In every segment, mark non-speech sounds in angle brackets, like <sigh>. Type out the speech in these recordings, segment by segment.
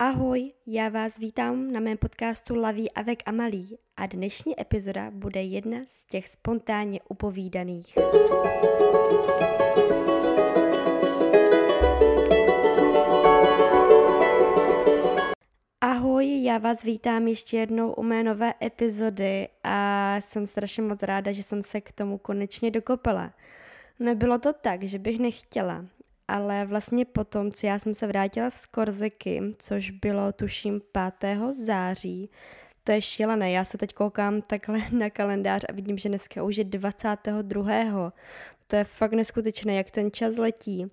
Ahoj, já vás vítám na mém podcastu Laví avec Amalí a dnešní epizoda bude jedna z těch spontánně upovídaných. Ahoj, já vás vítám ještě jednou u mé nové epizody a jsem strašně moc ráda, že jsem se k tomu konečně dokopala. Nebylo to tak, že bych nechtěla, ale vlastně potom, co já jsem se vrátila z Korziky, což bylo tuším 5. září, to je šílené, já se teď koukám takhle <laughs> na kalendář a vidím, že dneska už je 22. To je fakt neskutečné, jak ten čas letí.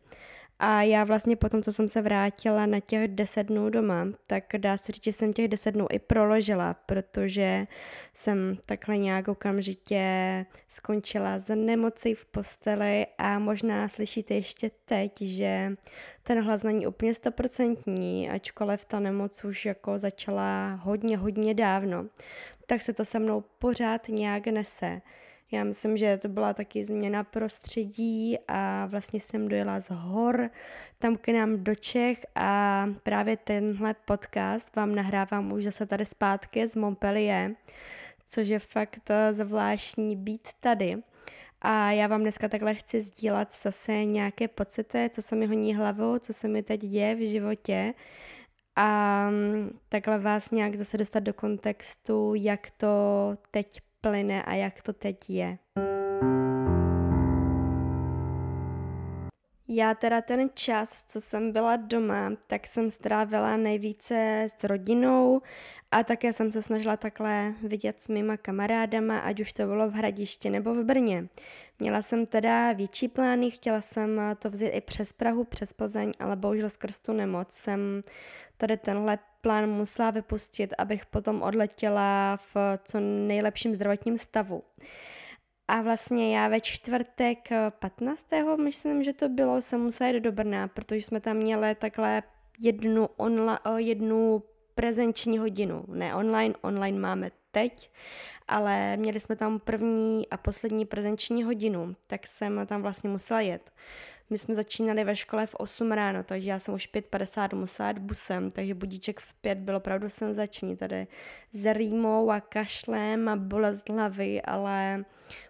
A já vlastně potom, co jsem se vrátila na těch deset dnů doma, tak dá se říct, že jsem těch deset dnů i proložila, protože jsem takhle nějak okamžitě skončila za nemocí v posteli a možná slyšíte ještě teď, že ten hlas není úplně stoprocentní, ačkoliv ta nemoc už jako začala hodně, hodně dávno, tak se to se mnou pořád nějak nese. Já myslím, že to byla taky změna prostředí a vlastně jsem dojela z hor tam k nám do Čech a právě tenhle podcast vám nahrávám už zase tady zpátky z Montpellier, což je fakt zvláštní být tady. A já vám dneska takhle chci sdílet zase nějaké pocity, co se mi honí hlavou, co se mi teď děje v životě a takhle vás nějak zase dostat do kontextu, jak to teď plyne a jak to teď je. Já teda ten čas, co jsem byla doma, tak jsem strávila nejvíce s rodinou a také jsem se snažila takhle vidět s mýma kamarádama, ať už to bylo v Hradišti nebo v Brně. Měla jsem teda větší plány, chtěla jsem to vzít i přes Prahu, přes Plzeň, ale bohužel skrz tu nemoc jsem tady tenhle plán musela vypustit, abych potom odletěla v co nejlepším zdravotním stavu. A vlastně já ve čtvrtek 15. myslím, že to bylo, jsem musela jít do Brna, protože jsme tam měli takhle jednu, onla, jednu prezenční hodinu. Ne online, online máme teď, ale měli jsme tam první a poslední prezenční hodinu, tak jsem tam vlastně musela jet. My jsme začínali ve škole v 8 ráno, takže já jsem už 5.50 musela jít busem, takže budíček v 5 byl opravdu senzační tady. S rýmou a kašlem a bolest hlavy, ale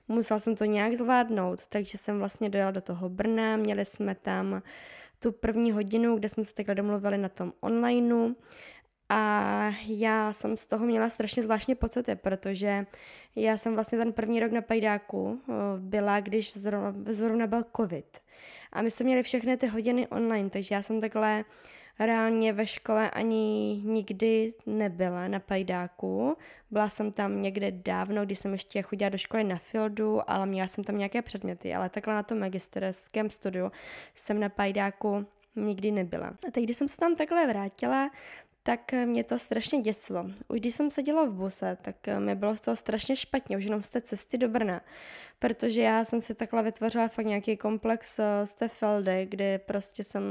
musela jsem to nějak zvládnout, takže jsem vlastně dojela do toho Brna, měli jsme tam tu první hodinu, kde jsme se takhle domluvili na tom onlineu. A já jsem z toho měla strašně zvláštní pocity, protože já jsem vlastně ten první rok na pajdáku eh, byla, když zrovna, zrovna byl covid. A my jsme měli všechny ty hodiny online, takže já jsem takhle reálně ve škole ani nikdy nebyla na pajdáku. Byla jsem tam někde dávno, když jsem ještě chodila do školy na Fildu, ale měla jsem tam nějaké předměty, ale takhle na tom magisterském studiu jsem na pajdáku nikdy nebyla. A teď, když jsem se tam takhle vrátila, tak mě to strašně děsilo. Už když jsem seděla v buse, tak mi bylo z toho strašně špatně, už jenom z té cesty do Brna, protože já jsem si takhle vytvořila fakt nějaký komplex eh, z té Feldy, kdy prostě jsem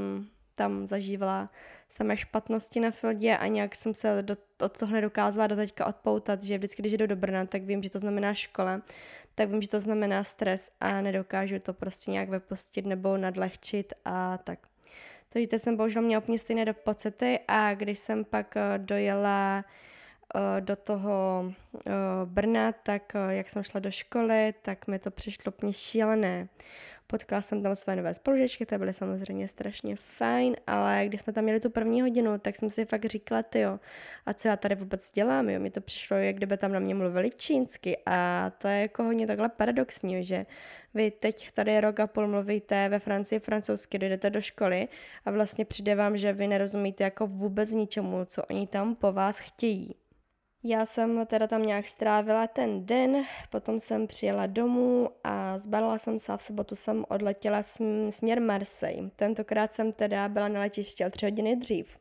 tam zažívala samé špatnosti na Fildě a nějak jsem se do, od toho nedokázala do teďka odpoutat, že vždycky, když jdu do Brna, tak vím, že to znamená škola, tak vím, že to znamená stres a nedokážu to prostě nějak vypustit nebo nadlehčit a tak. Takže jsem bohužel měla úplně stejné pocity a když jsem pak eh, dojela eh, do toho eh, Brna, tak jak jsem šla do školy, tak mi to přišlo úplně šílené. Potkala jsem tam své nové spolužečky, ty byly samozřejmě strašně fajn, ale když jsme tam měli tu první hodinu, tak jsem si fakt říkala, ty jo, a co já tady vůbec dělám, jo, mi to přišlo, jak kdyby tam na mě mluvili čínsky a to je jako hodně takhle paradoxní, že vy teď tady rok a půl mluvíte ve Francii francouzsky, jdete do školy a vlastně přijde vám, že vy nerozumíte jako vůbec ničemu, co oni tam po vás chtějí. Já jsem teda tam nějak strávila ten den, potom jsem přijela domů a zbalila jsem se a v sobotu jsem odletěla směr Marseille. Tentokrát jsem teda byla na letiště o tři hodiny dřív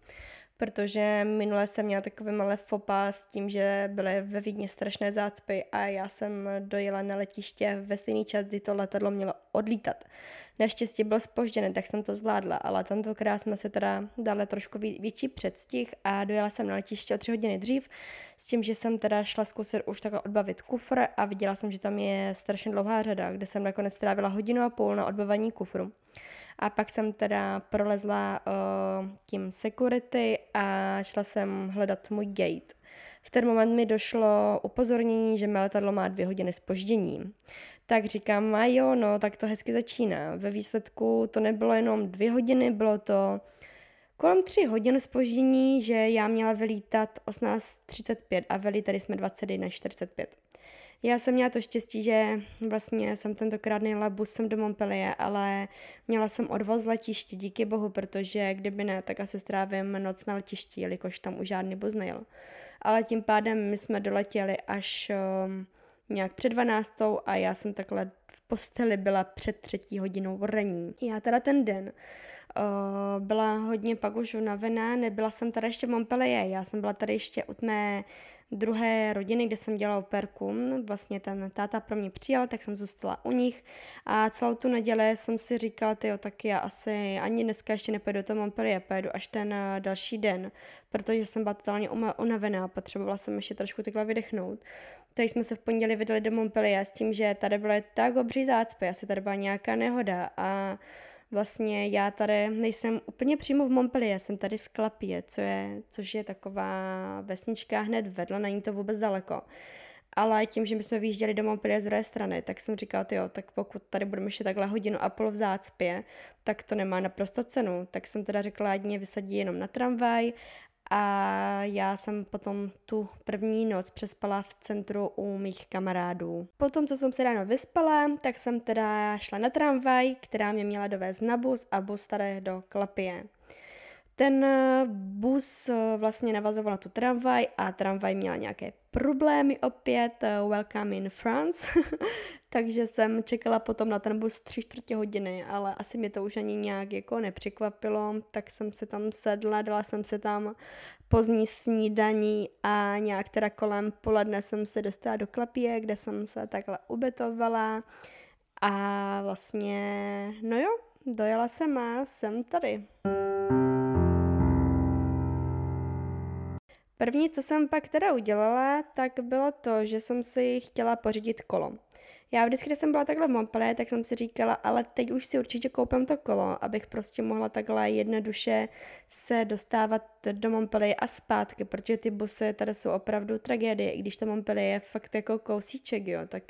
protože minule jsem měla takový malé fopa s tím, že byly ve Vídně strašné zácpy a já jsem dojela na letiště ve stejný čas, kdy to letadlo mělo odlítat. Naštěstí byl spožděný, tak jsem to zvládla, ale tentokrát jsme se teda dali trošku větší předstih a dojela jsem na letiště o tři hodiny dřív s tím, že jsem teda šla zkusit už takhle odbavit kufr a viděla jsem, že tam je strašně dlouhá řada, kde jsem nakonec strávila hodinu a půl na odbavení kufru. A pak jsem teda prolezla uh, tím security a šla jsem hledat můj gate. V ten moment mi došlo upozornění, že mé letadlo má dvě hodiny spoždění. Tak říkám, a jo, no, tak to hezky začíná. Ve výsledku to nebylo jenom dvě hodiny, bylo to kolem tři hodin spoždění, že já měla vylítat 18.35 a vylítali jsme 21.45. Já jsem měla to štěstí, že vlastně jsem tentokrát nejela busem do Montpellier, ale měla jsem odvoz letiště, díky bohu, protože kdyby ne, tak asi strávím noc na letišti, jelikož tam už žádný bus nejel. Ale tím pádem my jsme doletěli až um, nějak před 12. a já jsem takhle v posteli byla před třetí hodinou raní. Já teda ten den uh, byla hodně pak už unavená, nebyla jsem tady ještě v Montpellier, já jsem byla tady ještě od mé druhé rodiny, kde jsem dělala operku. Vlastně ten táta pro mě přijel, tak jsem zůstala u nich a celou tu neděli jsem si říkala, jo, tak já asi ani dneska ještě nepojedu do toho Montpellier, pojedu až ten eh, další den, protože jsem byla totálně unavená, potřebovala jsem ještě trošku takhle vydechnout. Tak jsme se v pondělí vydali do Montpellier s tím, že tady byly tak obří zácpy, asi tady byla nějaká nehoda a Vlastně já tady nejsem úplně přímo v Montpellier, jsem tady v Klapě, co je, což je taková vesnička hned vedle, není to vůbec daleko. Ale tím, že my jsme vyjížděli do Montpellier z druhé strany, tak jsem říkala, jo, tak pokud tady budeme ještě takhle hodinu a půl v zácpě, tak to nemá naprosto cenu. Tak jsem teda řekla, ať mě vysadí jenom na tramvaj a já jsem potom tu první noc přespala v centru u mých kamarádů. Potom, co jsem se ráno vyspala, tak jsem teda šla na tramvaj, která mě měla dovést na bus a bus tady do Klapie. Ten eh, bus eh, vlastně navazoval na tu tramvaj a tramvaj měla nějaké problémy opět, eh, welcome in France, <laughs> takže jsem čekala potom na ten bus tři čtvrtě hodiny, ale asi mě to už ani nějak jako nepřekvapilo, tak jsem se tam sedla, dala jsem se tam pozdní snídaní a nějak teda kolem poledne jsem se dostala do Klapie, kde jsem se takhle ubetovala. A vlastně, no jo, dojela jsem a jsem tady. První, co jsem pak teda udělala, tak bylo to, že jsem si chtěla pořídit kolo. Já vždycky, když jsem byla takhle v Montpellier, tak jsem si říkala, ale teď už si určitě koupím to kolo, abych prostě mohla takhle jednoduše se dostávat do Montpellier a zpátky, protože ty busy tady jsou opravdu tragédie, i když to Montpellier je fakt jako kousíček, jo, tak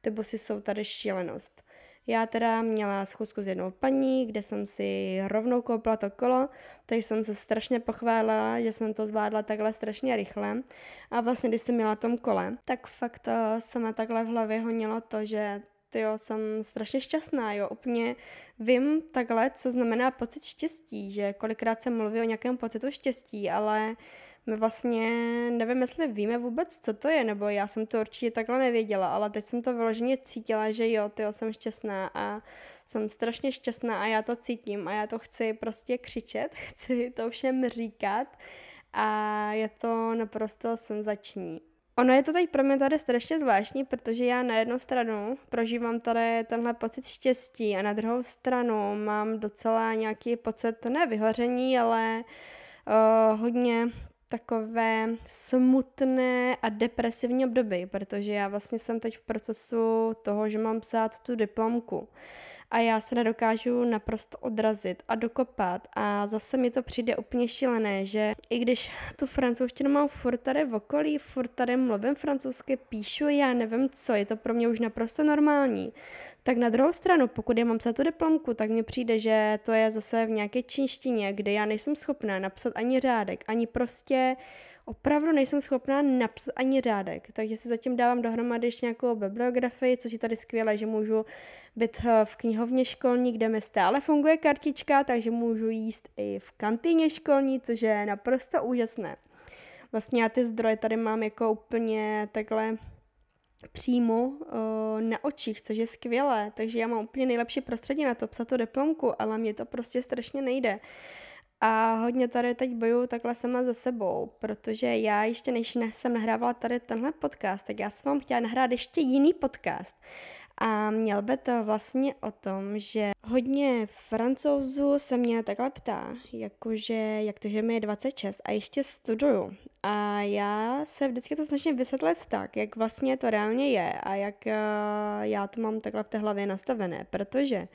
ty busy jsou tady šílenost. Já teda měla schůzku s jednou paní, kde jsem si rovnou koupila to kolo, takže jsem se strašně pochválila, že jsem to zvládla takhle strašně rychle. A vlastně, když jsem měla tom kole, tak fakt se mi takhle v hlavě honilo to, že jo, jsem strašně šťastná, jo, úplně vím takhle, co znamená pocit štěstí, že kolikrát se mluví o nějakém pocitu štěstí, ale my vlastně nevím, jestli víme vůbec, co to je, nebo já jsem to určitě takhle nevěděla, ale teď jsem to vyloženě cítila, že jo, ty jsem šťastná a jsem strašně šťastná a já to cítím a já to chci prostě křičet, <laughs> chci to všem říkat a je to naprosto senzační. Ono je to teď pro mě tady strašně zvláštní, protože já na jednu stranu prožívám tady tenhle pocit štěstí a na druhou stranu mám docela nějaký pocit, ne vyhoření, ale uh, hodně takové smutné a depresivní období, protože já vlastně jsem teď v procesu toho, že mám psát tu diplomku. A já se nedokážu naprosto odrazit a dokopat. A zase mi to přijde úplně šílené, že i když tu francouzštinu mám furt tady v okolí, furt tady mluvím francouzsky, píšu, já nevím co, je to pro mě už naprosto normální, tak na druhou stranu, pokud já mám psát tu diplomku, tak mně přijde, že to je zase v nějaké čínštině, kde já nejsem schopná napsat ani řádek, ani prostě opravdu nejsem schopná napsat ani řádek, takže si zatím dávám dohromady ještě nějakou bibliografii, což je tady skvělé, že můžu být eh, v knihovně školní, kde mi stále funguje kartička, takže můžu jíst i v kantýně školní, což je naprosto úžasné. Vlastně já ty zdroje tady mám jako úplně takhle přímo uh, na očích, což je skvělé, takže já mám úplně nejlepší prostředí na to psat tu diplomku, ale mě to prostě strašně nejde. A hodně tady teď bojuju takhle sama za sebou, protože já ještě než jsem nahrávala tady tenhle podcast, tak já jsem vám chtěla nahrát ještě jiný podcast. A měl by to vlastně o tom, že hodně francouzů se mě takhle ptá, jakože, jak to, že mi je 26 a ještě studuju. A já se vždycky to snažím vysvětlit tak, jak vlastně to reálně je a jak uh, já to mám takhle v té hlavě nastavené, protože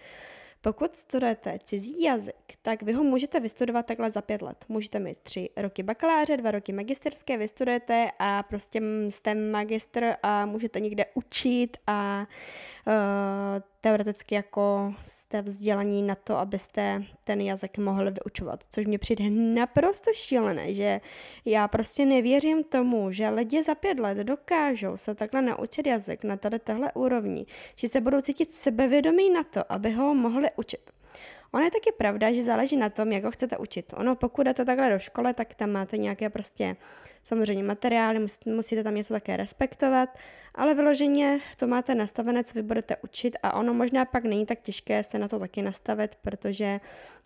Pokud studujete cizí jazyk, tak vy ho můžete vystudovat takhle za pět let. Můžete mít tři roky bakaláře, dva roky magisterské, vystudujete a prostě jste magistr a můžete někde učit a uh, teoreticky jako jste vzdělaní na to, abyste ten jazyk mohli vyučovat, což mě přijde naprosto šílené, že já prostě nevěřím tomu, že lidi za pět let dokážou se takhle naučit jazyk na tady téhle úrovni, že se budou cítit sebevědomí na to, aby ho mohli učit. Ono je taky pravda, že záleží na tom, jak ho chcete učit. Ono, pokud jdete takhle do školy, tak tam máte nějaké prostě samozřejmě materiály, musíte, tam něco také respektovat, ale vyloženě to máte nastavené, co vy budete učit a ono možná pak není tak těžké se na to taky nastavit, protože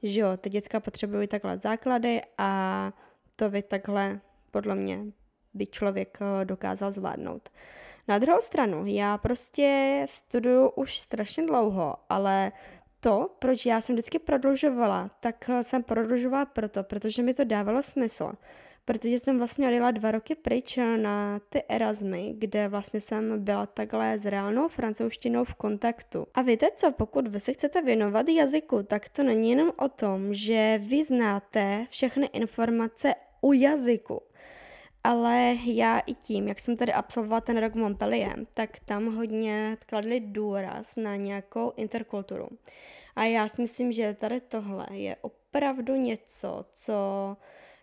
že jo, ty děcka potřebují takhle základy a to vy takhle podle mě by člověk eh, dokázal zvládnout. Na druhou stranu, já prostě studuju už strašně dlouho, ale to, proč já jsem vždycky prodlužovala, tak eh, jsem prodlužovala proto, protože mi to dávalo smysl. Protože jsem vlastně odjela dva roky pryč eh, na ty Erasmy, kde vlastně jsem byla takhle s reálnou francouzštinou v kontaktu. A víte co, pokud vy se chcete věnovat jazyku, tak to není jenom o tom, že vy znáte všechny informace u jazyku. Ale já i tím, jak jsem tady absolvovala ten rok v Montpellier, tak tam hodně kladli důraz na nějakou interkulturu. A já si myslím, že tady tohle je opravdu něco, co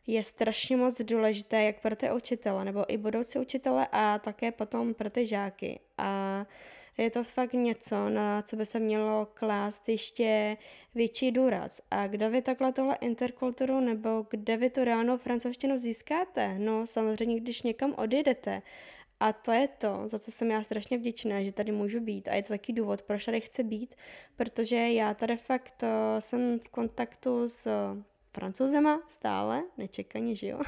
je strašně moc důležité jak pro ty učitele, nebo i budoucí učitele a také potom pro ty žáky. A je to fakt něco, na co by se mělo klást ještě větší důraz. A kde vy takhle tohle interkulturu nebo kde vy tu reálnou francouzštinu získáte? No samozřejmě, když někam odjedete. A to je to, za co jsem já strašně vděčná, že tady můžu být. A je to taky důvod, proč tady chci být, protože já tady fakt uh, jsem v kontaktu s francouzema stále, nečekaně, že jo.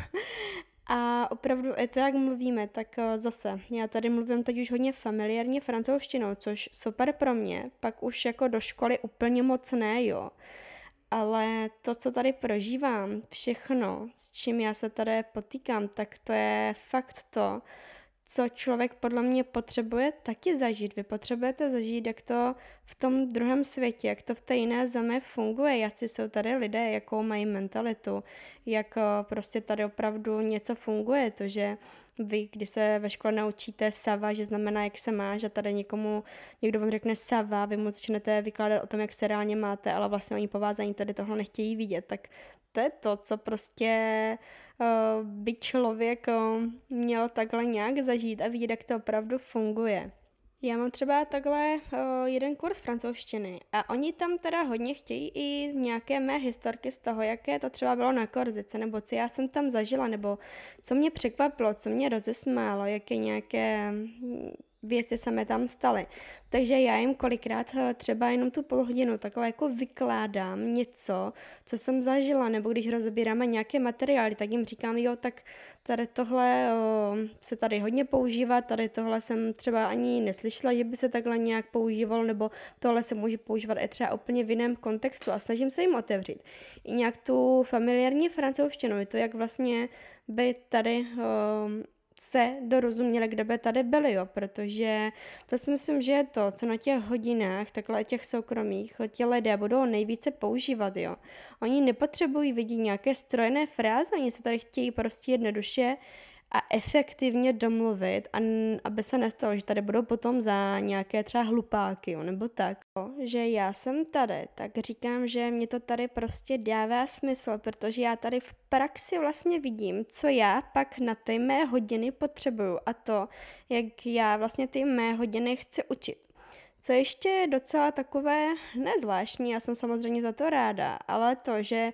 A opravdu, to jak mluvíme, tak eh, zase, já tady mluvím teď už hodně familiárně francouzštinou, což super pro mě, pak už jako do školy úplně moc ne, jo. Ale to, co tady prožívám, všechno, s čím já se tady potýkám, tak to je fakt to, co člověk podle mě potřebuje taky zažít. Vy potřebujete zažít, jak to v tom druhém světě, jak to v té jiné zemi funguje, jak si jsou tady lidé, jakou mají mentalitu, jak eh, prostě tady opravdu něco funguje, to, že vy, když se ve škole naučíte sava, že znamená, jak se má, že tady někomu, někdo vám řekne sava, vy mu začnete vykládat o tom, jak se reálně máte, ale vlastně oni povázání tady tohle nechtějí vidět, tak to je to, co prostě uh, by člověk uh, měl takhle nějak zažít a vidět, jak to opravdu funguje. Já mám třeba takhle uh, jeden kurz francouzštiny a oni tam teda hodně chtějí i nějaké mé historky z toho, jaké to třeba bylo na Korzice, nebo co já jsem tam zažila, nebo co mě překvapilo, co mě rozesmálo, jaké nějaké věci se mi tam staly. Takže já jim kolikrát eh, třeba jenom tu půl hodinu takhle jako vykládám něco, co jsem zažila, nebo když rozebíráme nějaké materiály, tak jim říkám, jo, tak tady tohle o, se tady hodně používá, tady tohle jsem třeba ani neslyšela, že by se takhle nějak používal, nebo tohle se může používat i třeba úplně v jiném kontextu a snažím se jim otevřít. I nějak tu familiární francouzštinu, to jak vlastně by tady o, se dorozuměli, kde by tady byli, jo, protože to si myslím, že je to, co na těch hodinách, takhle těch soukromých, ti lidé budou nejvíce používat, jo. Oni nepotřebují vidět nějaké strojené fráze, oni se tady chtějí prostě jednoduše a efektivně domluvit, a aby se nestalo, že tady budou potom za nějaké třeba hlupáky, jo, nebo tak. Jo, že já jsem tady, tak říkám, že mě to tady prostě dává smysl, protože já tady v praxi vlastně vidím, co já pak na ty mé hodiny potřebuju a to, jak já vlastně ty mé hodiny chci učit. Co ještě je docela takové nezvláštní, já jsem samozřejmě za to ráda, ale to, že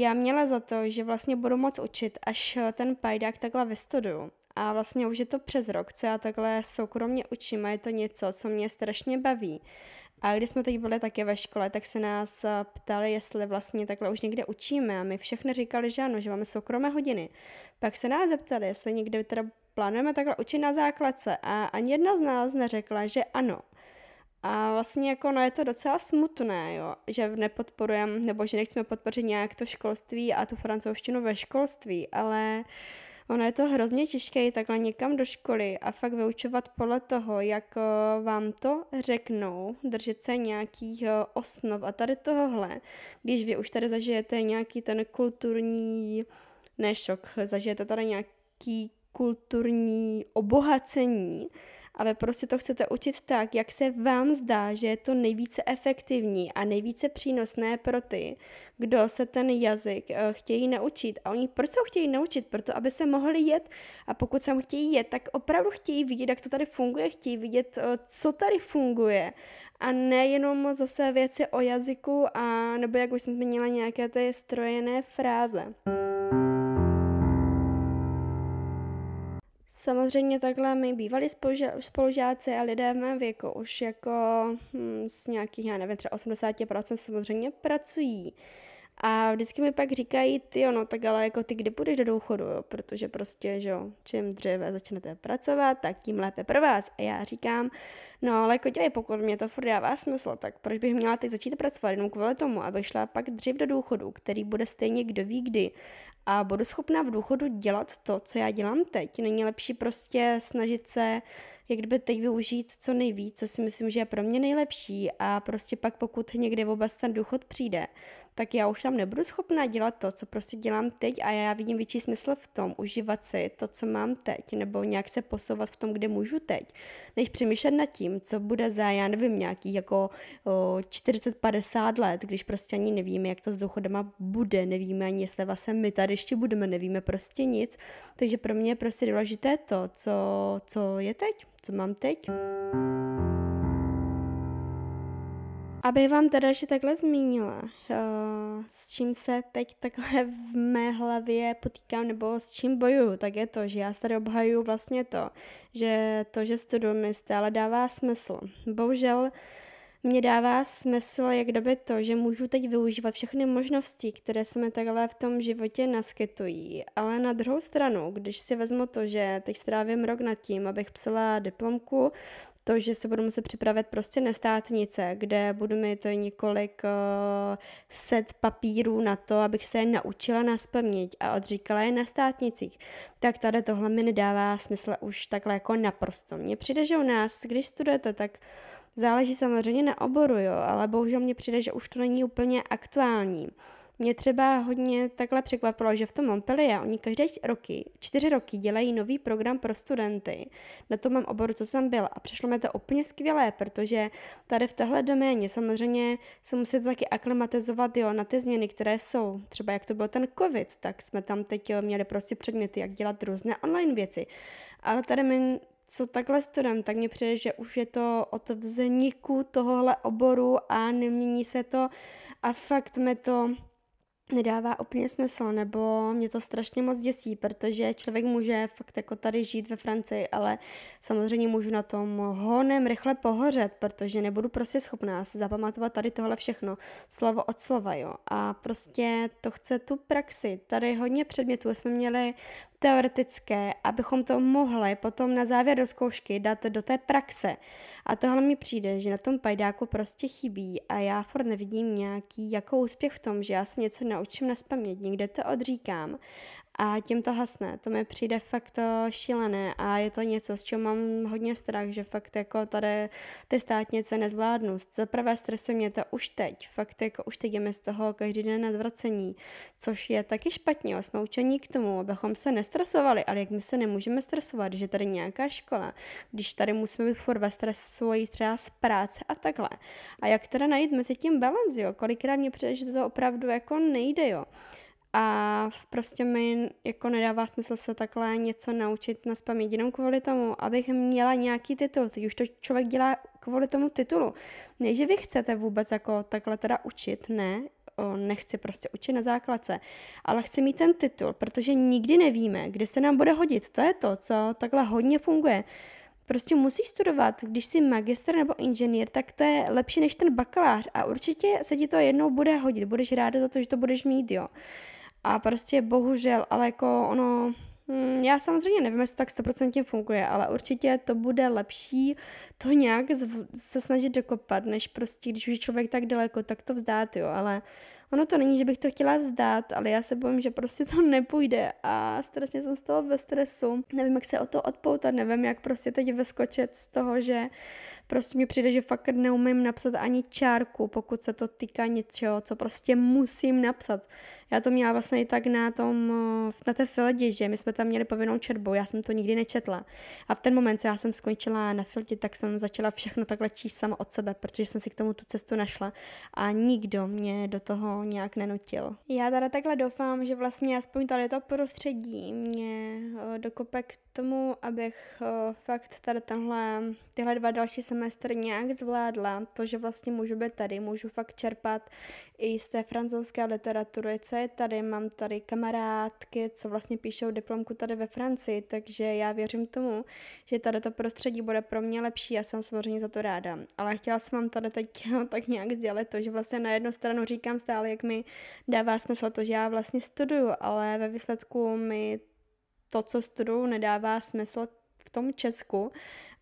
já měla za to, že vlastně budu moc učit, až ten pajdák takhle vystuduju. A vlastně už je to přes rok, co já takhle soukromně učím a je to něco, co mě strašně baví. A když jsme teď byli také ve škole, tak se nás ptali, jestli vlastně takhle už někde učíme a my všechny říkali, že ano, že máme soukromé hodiny. Pak se nás zeptali, jestli někde teda plánujeme takhle učit na základce a ani jedna z nás neřekla, že ano. A vlastně jako no je to docela smutné, jo, že nepodporujeme, nebo že nechceme podpořit nějak to školství a tu francouzštinu ve školství, ale ono je to hrozně těžké jít takhle někam do školy a fakt vyučovat podle toho, jak eh, vám to řeknou, držet se nějakých eh, osnov. A tady tohohle, když vy už tady zažijete nějaký ten kulturní nešok, zažijete tady nějaký kulturní obohacení, a vy prostě to chcete učit tak, jak se vám zdá, že je to nejvíce efektivní a nejvíce přínosné pro ty, kdo se ten jazyk uh, chtějí naučit. A oni proč se ho chtějí naučit? Proto, aby se mohli jet. A pokud se chtějí jet, tak opravdu chtějí vidět, jak to tady funguje, chtějí vidět, uh, co tady funguje. A nejenom zase věci o jazyku a nebo jak už jsem zmínila nějaké ty strojené fráze. Samozřejmě takhle my bývali spolužáci a lidé v mém věku už jako hm, s nějakých, já nevím, třeba 80% samozřejmě pracují. A vždycky mi pak říkají, ty jo, no tak ale jako ty kdy půjdeš do důchodu, jo? protože prostě, že jo, čím dříve začnete pracovat, tak tím lépe pro vás. A já říkám, no ale jako dělej, pokud mě to furt dává smysl, tak proč bych měla teď začít pracovat jenom kvůli tomu, abych šla pak dřív do důchodu, který bude stejně kdo ví kdy a budu schopná v důchodu dělat to, co já dělám teď. Není lepší prostě snažit se jak kdyby teď využít co nejvíc, co si myslím, že je pro mě nejlepší a prostě pak pokud někde vůbec ten důchod přijde, tak já už tam nebudu schopná dělat to, co prostě dělám teď a já vidím větší smysl v tom, užívat si to, co mám teď, nebo nějak se posouvat v tom, kde můžu teď, než přemýšlet nad tím, co bude za, já nevím, nějaký jako 40-50 let, když prostě ani nevíme, jak to s důchodama bude, nevíme ani, jestli vlastně my tady ještě budeme, nevíme prostě nic, takže pro mě je prostě důležité to, co, co je teď, co mám teď. Aby vám teda ještě takhle zmínila, uh, s čím se teď takhle v mé hlavě potýkám nebo s čím bojuju, tak je to, že já tady obhajuju vlastně to, že to, že studuji mi stále dává smysl. Bohužel mě dává smysl jak doby to, že můžu teď využívat všechny možnosti, které se mi takhle v tom životě naskytují. Ale na druhou stranu, když si vezmu to, že teď strávím rok nad tím, abych psala diplomku, to, že se budu muset připravit prostě na státnice, kde budu mít několik uh, set papírů na to, abych se je naučila na a odříkala je na státnicích, tak tady tohle mi nedává smysl už takhle jako naprosto. Mně přijde, že u nás, když studujete, tak záleží samozřejmě na oboru, jo, ale bohužel mně přijde, že už to není úplně aktuální. Mě třeba hodně takhle překvapilo, že v tom Montpellier oni každé roky, čtyři roky dělají nový program pro studenty. Na tom mám oboru, co jsem byla a přišlo mi to úplně skvělé, protože tady v téhle doméně samozřejmě se musíte taky aklimatizovat jo, na ty změny, které jsou. Třeba jak to byl ten covid, tak jsme tam teď jo, měli prostě předměty, jak dělat různé online věci. Ale tady mi co takhle studem, tak mně přijde, že už je to od vzniku tohohle oboru a nemění se to a fakt mi to nedává úplně smysl, nebo mě to strašně moc děsí, protože člověk může fakt jako tady žít ve Francii, ale samozřejmě můžu na tom honem rychle pohořet, protože nebudu prostě schopná si zapamatovat tady tohle všechno, slovo od slova, jo. A prostě to chce tu praxi. Tady hodně předmětů jsme měli teoretické, abychom to mohli potom na závěr do zkoušky dát do té praxe. A tohle mi přijde, že na tom pajdáku prostě chybí a já furt nevidím nějaký jako úspěch v tom, že já se něco naučím na spaměť, někde to odříkám a tím to hasne. To mi přijde fakt šílené a je to něco, s čím mám hodně strach, že fakt jako tady ty státnice nezvládnu. Za prvé stresuje mě to už teď, fakt jako už teď jdeme z toho každý den na zvracení, což je taky špatně, jsme učení k tomu, abychom se nestresovali, ale jak my se nemůžeme stresovat, že tady nějaká škola, když tady musíme být furt ve stresu třeba z práce a takhle. A jak teda najít mezi tím balance, jo? Kolikrát mě přijde, že to opravdu jako nejde, jo a prostě mi jako nedává smysl se takhle něco naučit na spaměť jenom kvůli tomu, abych měla nějaký titul. Teď už to člověk dělá kvůli tomu titulu. Ne, že vy chcete vůbec jako takhle teda učit, ne, o, nechci prostě učit na základce, ale chci mít ten titul, protože nikdy nevíme, kde se nám bude hodit. To je to, co takhle hodně funguje. Prostě musíš studovat, když jsi magister nebo inženýr, tak to je lepší než ten bakalář a určitě se ti to jednou bude hodit, budeš ráda za to, že to budeš mít, jo. A prostě bohužel, ale jako ono, hm, já samozřejmě nevím, jestli to tak 100% funguje, ale určitě to bude lepší to nějak se snažit dokopat, než prostě, když už je člověk tak daleko, tak to vzdát, jo, ale ono to není, že bych to chtěla vzdát, ale já se bojím, že prostě to nepůjde a strašně jsem z toho ve stresu. Nevím, jak se o to odpoutat, nevím, jak prostě teď veskočet z toho, že prostě mi přijde, že fakt neumím napsat ani čárku, pokud se to týká něčeho, co prostě musím napsat. Já to měla vlastně i tak na tom, na té filedě, že my jsme tam měli povinnou četbu, já jsem to nikdy nečetla. A v ten moment, co já jsem skončila na fildě, tak jsem začala všechno takhle číst sama od sebe, protože jsem si k tomu tu cestu našla a nikdo mě do toho nějak nenutil. Já teda takhle doufám, že vlastně aspoň tady to prostředí mě eh, dokope k tomu, abych eh, fakt tady tenhle, tyhle dva další semestry nějak zvládla. To, že vlastně můžu být tady, můžu fakt čerpat i z té francouzské literatury, co je tady. Mám tady kamarádky, co vlastně píšou diplomku tady ve Francii, takže já věřím tomu, že tady to prostředí bude pro mě lepší a jsem samozřejmě za to ráda. Ale chtěla jsem vám tady teď <laughs> tak nějak sdělit to, že vlastně na jednu stranu říkám stále, jak mi dává smysl to, že já vlastně studuju, ale ve výsledku mi to, co studuju, nedává smysl v tom Česku,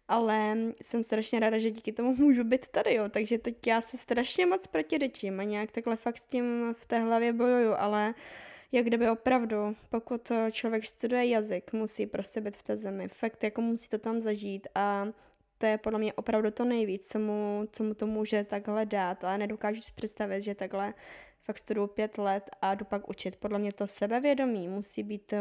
ale jsem strašně ráda, že díky tomu můžu být tady, jo, takže teď já se strašně moc protirečím a nějak takhle fakt s tím v té hlavě bojuju, ale jak kdyby opravdu, pokud člověk studuje jazyk, musí prostě být v té zemi, fakt jako musí to tam zažít a to je podle mě opravdu to nejvíc, co mu, co mu to může takhle dát, ale nedokážu si představit, že takhle fakt studuju pět let a jdu pak učit. Podle mě to sebevědomí musí být uh,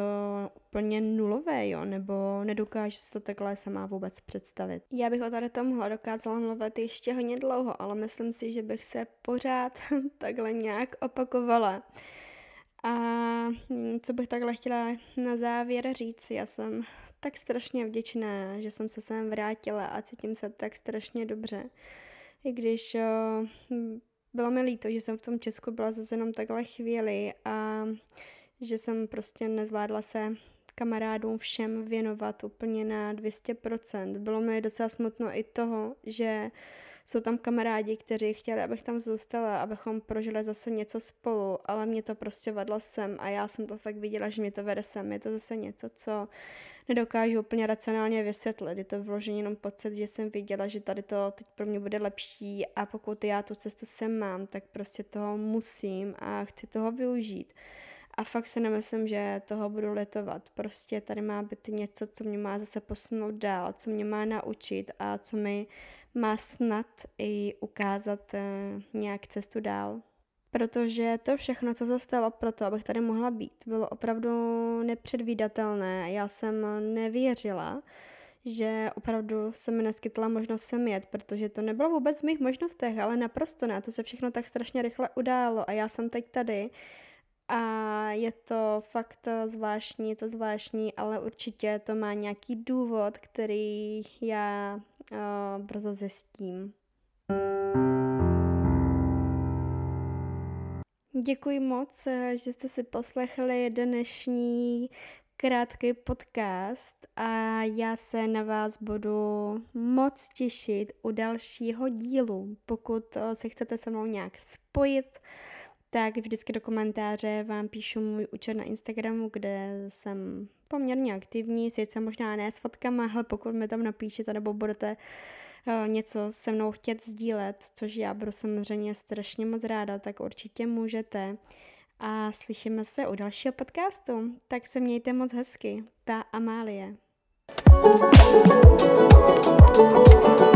úplně nulové, jo, nebo nedokážu si to takhle sama vůbec představit. Já bych o tady tomhle dokázala mluvit ještě hodně dlouho, ale myslím si, že bych se pořád <laughs> takhle nějak opakovala. A hm, co bych takhle chtěla na závěr říct, já jsem tak strašně vděčná, že jsem se sem vrátila a cítím se tak strašně dobře. I když uh, bylo mi líto, že jsem v tom Česku byla zase jenom takhle chvíli a že jsem prostě nezvládla se kamarádům všem věnovat úplně na 200%. Bylo mi docela smutno i toho, že jsou tam kamarádi, kteří chtěli, abych tam zůstala, abychom prožili zase něco spolu, ale mě to prostě vedlo sem a já jsem to fakt viděla, že mě to vede sem. Je to zase něco, co nedokážu úplně racionálně vysvětlit. Je to vložený jenom pocit, že jsem viděla, že tady to teď pro mě bude lepší a pokud já tu cestu sem mám, tak prostě toho musím a chci toho využít. A fakt se nemyslím, že toho budu letovat. Prostě tady má být něco, co mě má zase posunout dál, co mě má naučit a co mi má snad i ukázat eh, nějak cestu dál protože to všechno, co se stalo pro to, abych tady mohla být, bylo opravdu nepředvídatelné. Já jsem nevěřila, že opravdu se mi neskytla možnost sem jet, protože to nebylo vůbec v mých možnostech, ale naprosto ne. To se všechno tak strašně rychle událo a já jsem teď tady a je to fakt zvláštní, je to zvláštní, ale určitě to má nějaký důvod, který já uh, brzo zjistím. Děkuji moc, eh, že jste si poslechli dnešní krátký podcast a já se na vás budu moc těšit u dalšího dílu. Pokud eh, se chcete se mnou nějak spojit, tak vždycky do komentáře vám píšu můj účet na Instagramu, kde jsem poměrně aktivní, sice možná ne s fotkama, ale pokud mi tam napíšete nebo budete Eh, něco se mnou chtět sdílet, což já budu samozřejmě strašně moc ráda, tak určitě můžete. A slyšíme se u dalšího podcastu. Tak se mějte moc hezky. Ta Amálie. thank you